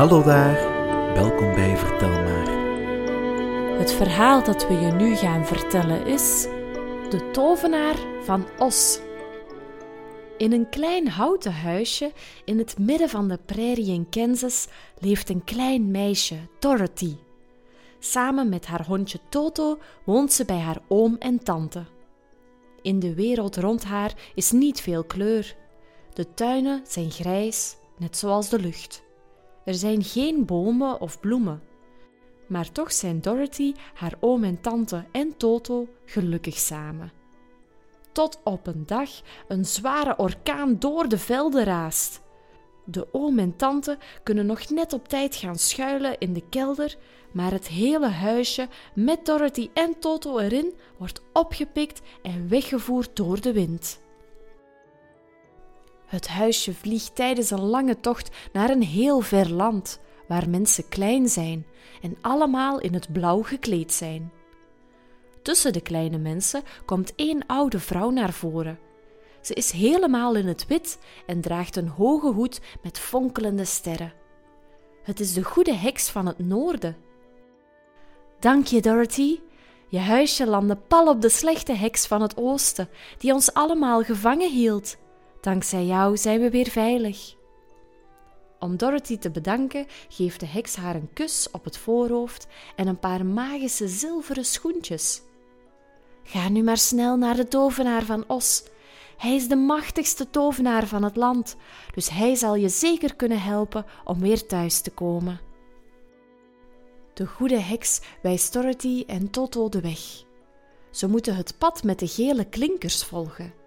Hallo daar, welkom bij Vertel maar. Het verhaal dat we je nu gaan vertellen is De Tovenaar van Os. In een klein houten huisje in het midden van de prairie in Kansas leeft een klein meisje, Dorothy. Samen met haar hondje Toto woont ze bij haar oom en tante. In de wereld rond haar is niet veel kleur. De tuinen zijn grijs, net zoals de lucht. Er zijn geen bomen of bloemen. Maar toch zijn Dorothy, haar oom en tante en Toto gelukkig samen. Tot op een dag een zware orkaan door de velden raast. De oom en tante kunnen nog net op tijd gaan schuilen in de kelder, maar het hele huisje met Dorothy en Toto erin wordt opgepikt en weggevoerd door de wind. Het huisje vliegt tijdens een lange tocht naar een heel ver land, waar mensen klein zijn en allemaal in het blauw gekleed zijn. Tussen de kleine mensen komt één oude vrouw naar voren. Ze is helemaal in het wit en draagt een hoge hoed met fonkelende sterren. Het is de goede heks van het noorden. Dank je, Dorothy. Je huisje landde pal op de slechte heks van het oosten, die ons allemaal gevangen hield. Dankzij jou zijn we weer veilig. Om Dorothy te bedanken, geeft de heks haar een kus op het voorhoofd en een paar magische zilveren schoentjes. Ga nu maar snel naar de tovenaar van Os. Hij is de machtigste tovenaar van het land, dus hij zal je zeker kunnen helpen om weer thuis te komen. De goede heks wijst Dorothy en Toto de weg. Ze moeten het pad met de gele klinkers volgen.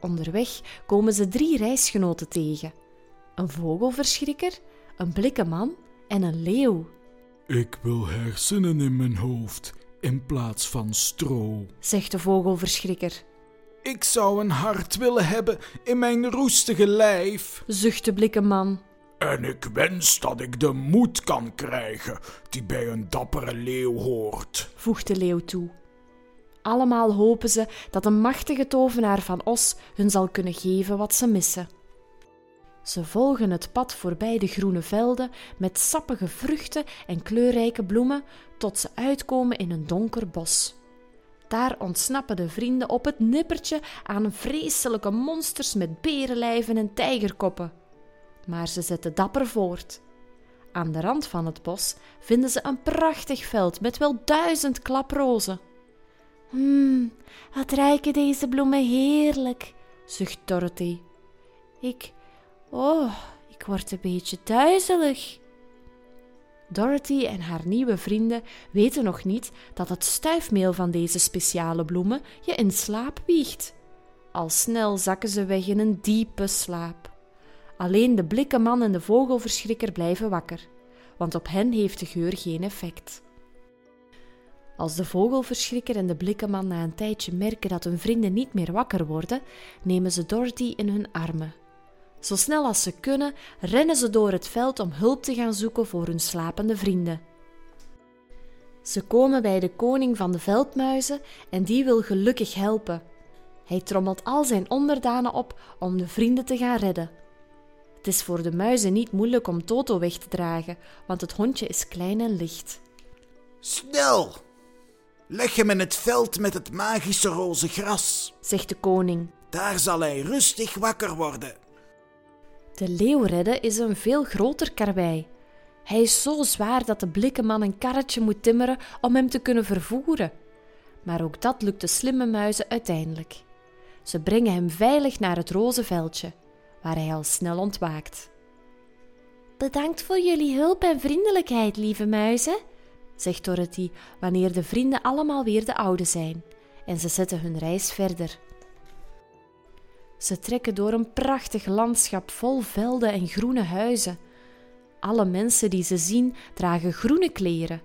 Onderweg komen ze drie reisgenoten tegen: een vogelverschrikker, een blikken man en een leeuw. Ik wil hersenen in mijn hoofd in plaats van stro, zegt de vogelverschrikker. Ik zou een hart willen hebben in mijn roestige lijf, zucht de blikken man. En ik wens dat ik de moed kan krijgen die bij een dappere leeuw hoort, voegt de leeuw toe. Allemaal hopen ze dat een machtige tovenaar van Os hun zal kunnen geven wat ze missen. Ze volgen het pad voorbij de groene velden met sappige vruchten en kleurrijke bloemen tot ze uitkomen in een donker bos. Daar ontsnappen de vrienden op het nippertje aan vreselijke monsters met berenlijven en tijgerkoppen. Maar ze zetten dapper voort. Aan de rand van het bos vinden ze een prachtig veld met wel duizend klaprozen. Hmm, wat ruiken deze bloemen heerlijk, zucht Dorothy. Ik, oh, ik word een beetje duizelig. Dorothy en haar nieuwe vrienden weten nog niet dat het stuifmeel van deze speciale bloemen je in slaap wiegt. Al snel zakken ze weg in een diepe slaap. Alleen de blikken man en de vogelverschrikker blijven wakker, want op hen heeft de geur geen effect. Als de vogelverschrikker en de blikkenman na een tijdje merken dat hun vrienden niet meer wakker worden, nemen ze Dorothy in hun armen. Zo snel als ze kunnen, rennen ze door het veld om hulp te gaan zoeken voor hun slapende vrienden. Ze komen bij de koning van de veldmuizen en die wil gelukkig helpen. Hij trommelt al zijn onderdanen op om de vrienden te gaan redden. Het is voor de muizen niet moeilijk om Toto weg te dragen, want het hondje is klein en licht. Snel, Leg hem in het veld met het magische roze gras, zegt de koning. Daar zal hij rustig wakker worden. De leeuwredde is een veel groter karwei. Hij is zo zwaar dat de blikkenman een karretje moet timmeren om hem te kunnen vervoeren. Maar ook dat lukt de slimme muizen uiteindelijk. Ze brengen hem veilig naar het roze veldje, waar hij al snel ontwaakt. Bedankt voor jullie hulp en vriendelijkheid, lieve muizen, zegt Dorothy wanneer de vrienden allemaal weer de oude zijn, en ze zetten hun reis verder. Ze trekken door een prachtig landschap vol velden en groene huizen. Alle mensen die ze zien dragen groene kleren.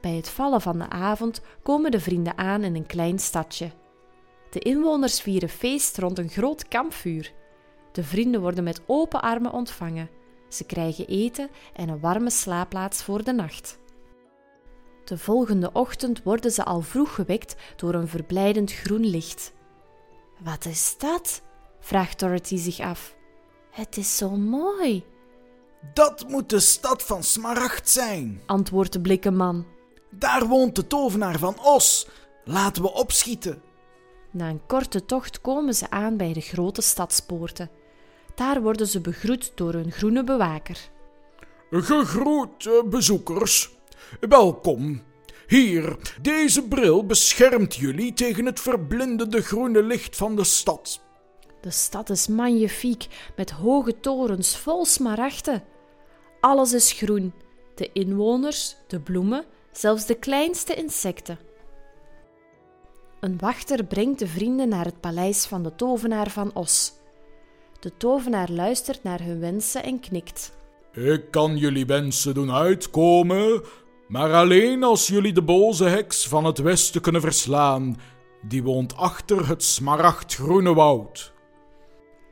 Bij het vallen van de avond komen de vrienden aan in een klein stadje. De inwoners vieren feest rond een groot kampvuur. De vrienden worden met open armen ontvangen. Ze krijgen eten en een warme slaapplaats voor de nacht. De volgende ochtend worden ze al vroeg gewekt door een verblijdend groen licht. Wat is dat? vraagt Dorothy zich af. Het is zo mooi. Dat moet de stad van Smaragd zijn. antwoordt de blikken man. Daar woont de tovenaar van Os. Laten we opschieten. Na een korte tocht komen ze aan bij de grote stadspoorten. Daar worden ze begroet door hun groene bewaker. Gegroet, bezoekers. Welkom. Hier, deze bril beschermt jullie tegen het verblindende groene licht van de stad. De stad is magnifiek met hoge torens vol smaragden. Alles is groen: de inwoners, de bloemen, zelfs de kleinste insecten. Een wachter brengt de vrienden naar het paleis van de tovenaar van Os. De tovenaar luistert naar hun wensen en knikt. Ik kan jullie wensen doen uitkomen, maar alleen als jullie de boze heks van het westen kunnen verslaan. Die woont achter het smaragdgroene woud.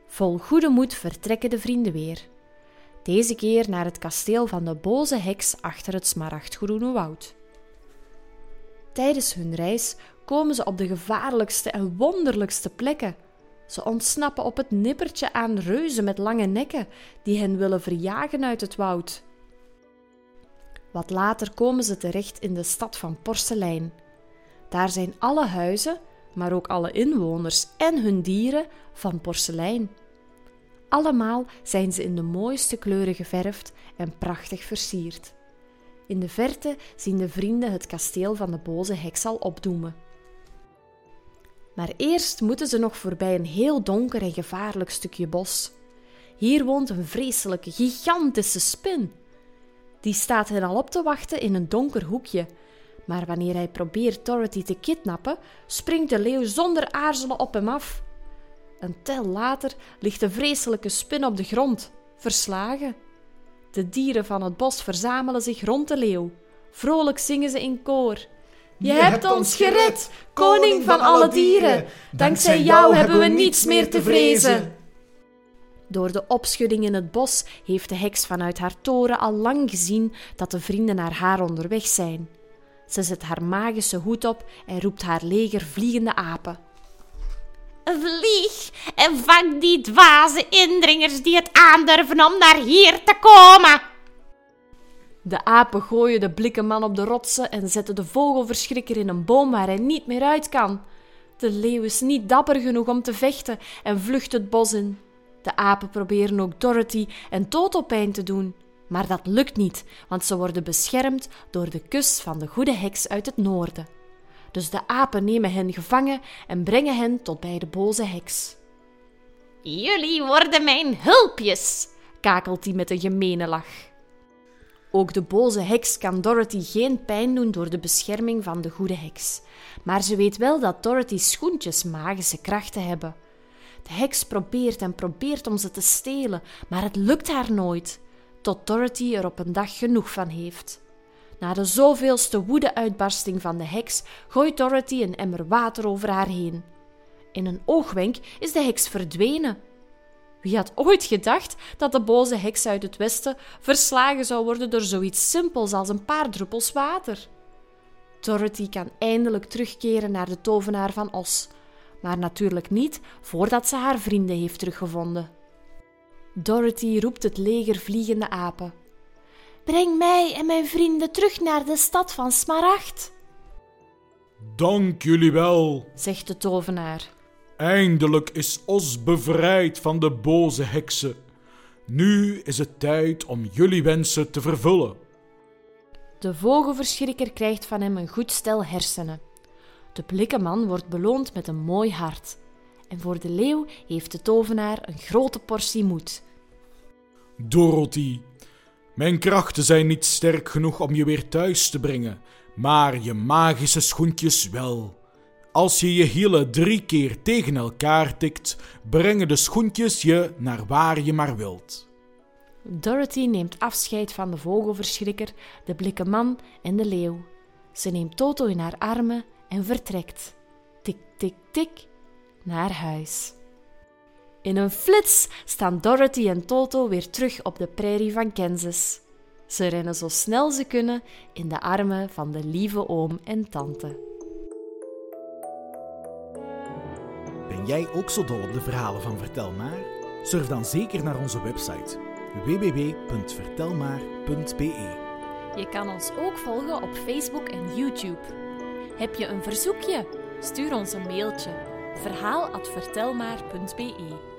Vol goede moed vertrekken de vrienden weer. Deze keer naar het kasteel van de boze heks achter het smaragdgroene woud. Tijdens hun reis komen ze op de gevaarlijkste en wonderlijkste plekken. Ze ontsnappen op het nippertje aan reuzen met lange nekken die hen willen verjagen uit het woud. Wat later komen ze terecht in de stad van Porselein. Daar zijn alle huizen, maar ook alle inwoners en hun dieren van porselein. Allemaal zijn ze in de mooiste kleuren geverfd en prachtig versierd. In de verte zien de vrienden het kasteel van de boze heks al opdoemen. Maar eerst moeten ze nog voorbij een heel donker en gevaarlijk stukje bos. Hier woont een vreselijke, gigantische spin. Die staat hen al op te wachten in een donker hoekje. Maar wanneer hij probeert Dorothy te kidnappen, springt de leeuw zonder aarzelen op hem af. Een tel later ligt de vreselijke spin op de grond, verslagen. De dieren van het bos verzamelen zich rond de leeuw. Vrolijk zingen ze in koor. Je, hebt ons gered, koning van alle dieren. Dankzij jou hebben we niets meer te vrezen. Door de opschudding in het bos heeft de heks vanuit haar toren al lang gezien dat de vrienden naar haar onderweg zijn. Ze zet haar magische hoed op en roept haar leger vliegende apen. Vlieg en vang die dwaze indringers die het aandurven om naar hier te komen. De apen gooien de blikken man op de rotsen en zetten de vogelverschrikker in een boom waar hij niet meer uit kan. De leeuw is niet dapper genoeg om te vechten en vlucht het bos in. De apen proberen ook Dorothy en Toto pijn te doen. Maar dat lukt niet, want ze worden beschermd door de kus van de goede heks uit het noorden. Dus de apen nemen hen gevangen en brengen hen tot bij de boze heks. Jullie worden mijn hulpjes, kakelt hij met een gemene lach. Ook de boze heks kan Dorothy geen pijn doen door de bescherming van de goede heks. Maar ze weet wel dat Dorothy's schoentjes magische krachten hebben. De heks probeert en probeert om ze te stelen, maar het lukt haar nooit, tot Dorothy er op een dag genoeg van heeft. Na de zoveelste woede-uitbarsting van de heks gooit Dorothy een emmer water over haar heen. In een oogwenk is de heks verdwenen. Wie had ooit gedacht dat de boze heks uit het westen verslagen zou worden door zoiets simpels als een paar druppels water? Dorothy kan eindelijk terugkeren naar de tovenaar van Os, maar natuurlijk niet voordat ze haar vrienden heeft teruggevonden. Dorothy roept het leger vliegende apen. Breng mij en mijn vrienden terug naar de stad van Smaragd. Dank jullie wel. zegt de tovenaar. Eindelijk is Os bevrijd van de boze heksen. Nu is het tijd om jullie wensen te vervullen. De vogelverschrikker krijgt van hem een goed stel hersenen. De blikkenman wordt beloond met een mooi hart. En voor de leeuw heeft de tovenaar een grote portie moed. Dorothy, mijn krachten zijn niet sterk genoeg om je weer thuis te brengen, maar je magische schoentjes wel. Als je je hielen drie keer tegen elkaar tikt, brengen de schoentjes je naar waar je maar wilt. Dorothy neemt afscheid van de vogelverschrikker, de blikkenman en de leeuw. Ze neemt Toto in haar armen en vertrekt. Tik, tik, tik, naar huis. In een flits staan Dorothy en Toto weer terug op de prairie van Kansas. Ze rennen zo snel ze kunnen in de armen van de lieve oom en tante. Ben jij ook zo dol op de verhalen van Vertel maar? Surf dan zeker naar onze website www.vertelmaar.be. Je kan ons ook volgen op Facebook en YouTube. Heb je een verzoekje? Stuur ons een mailtje. verhaal@vertelmaar.be.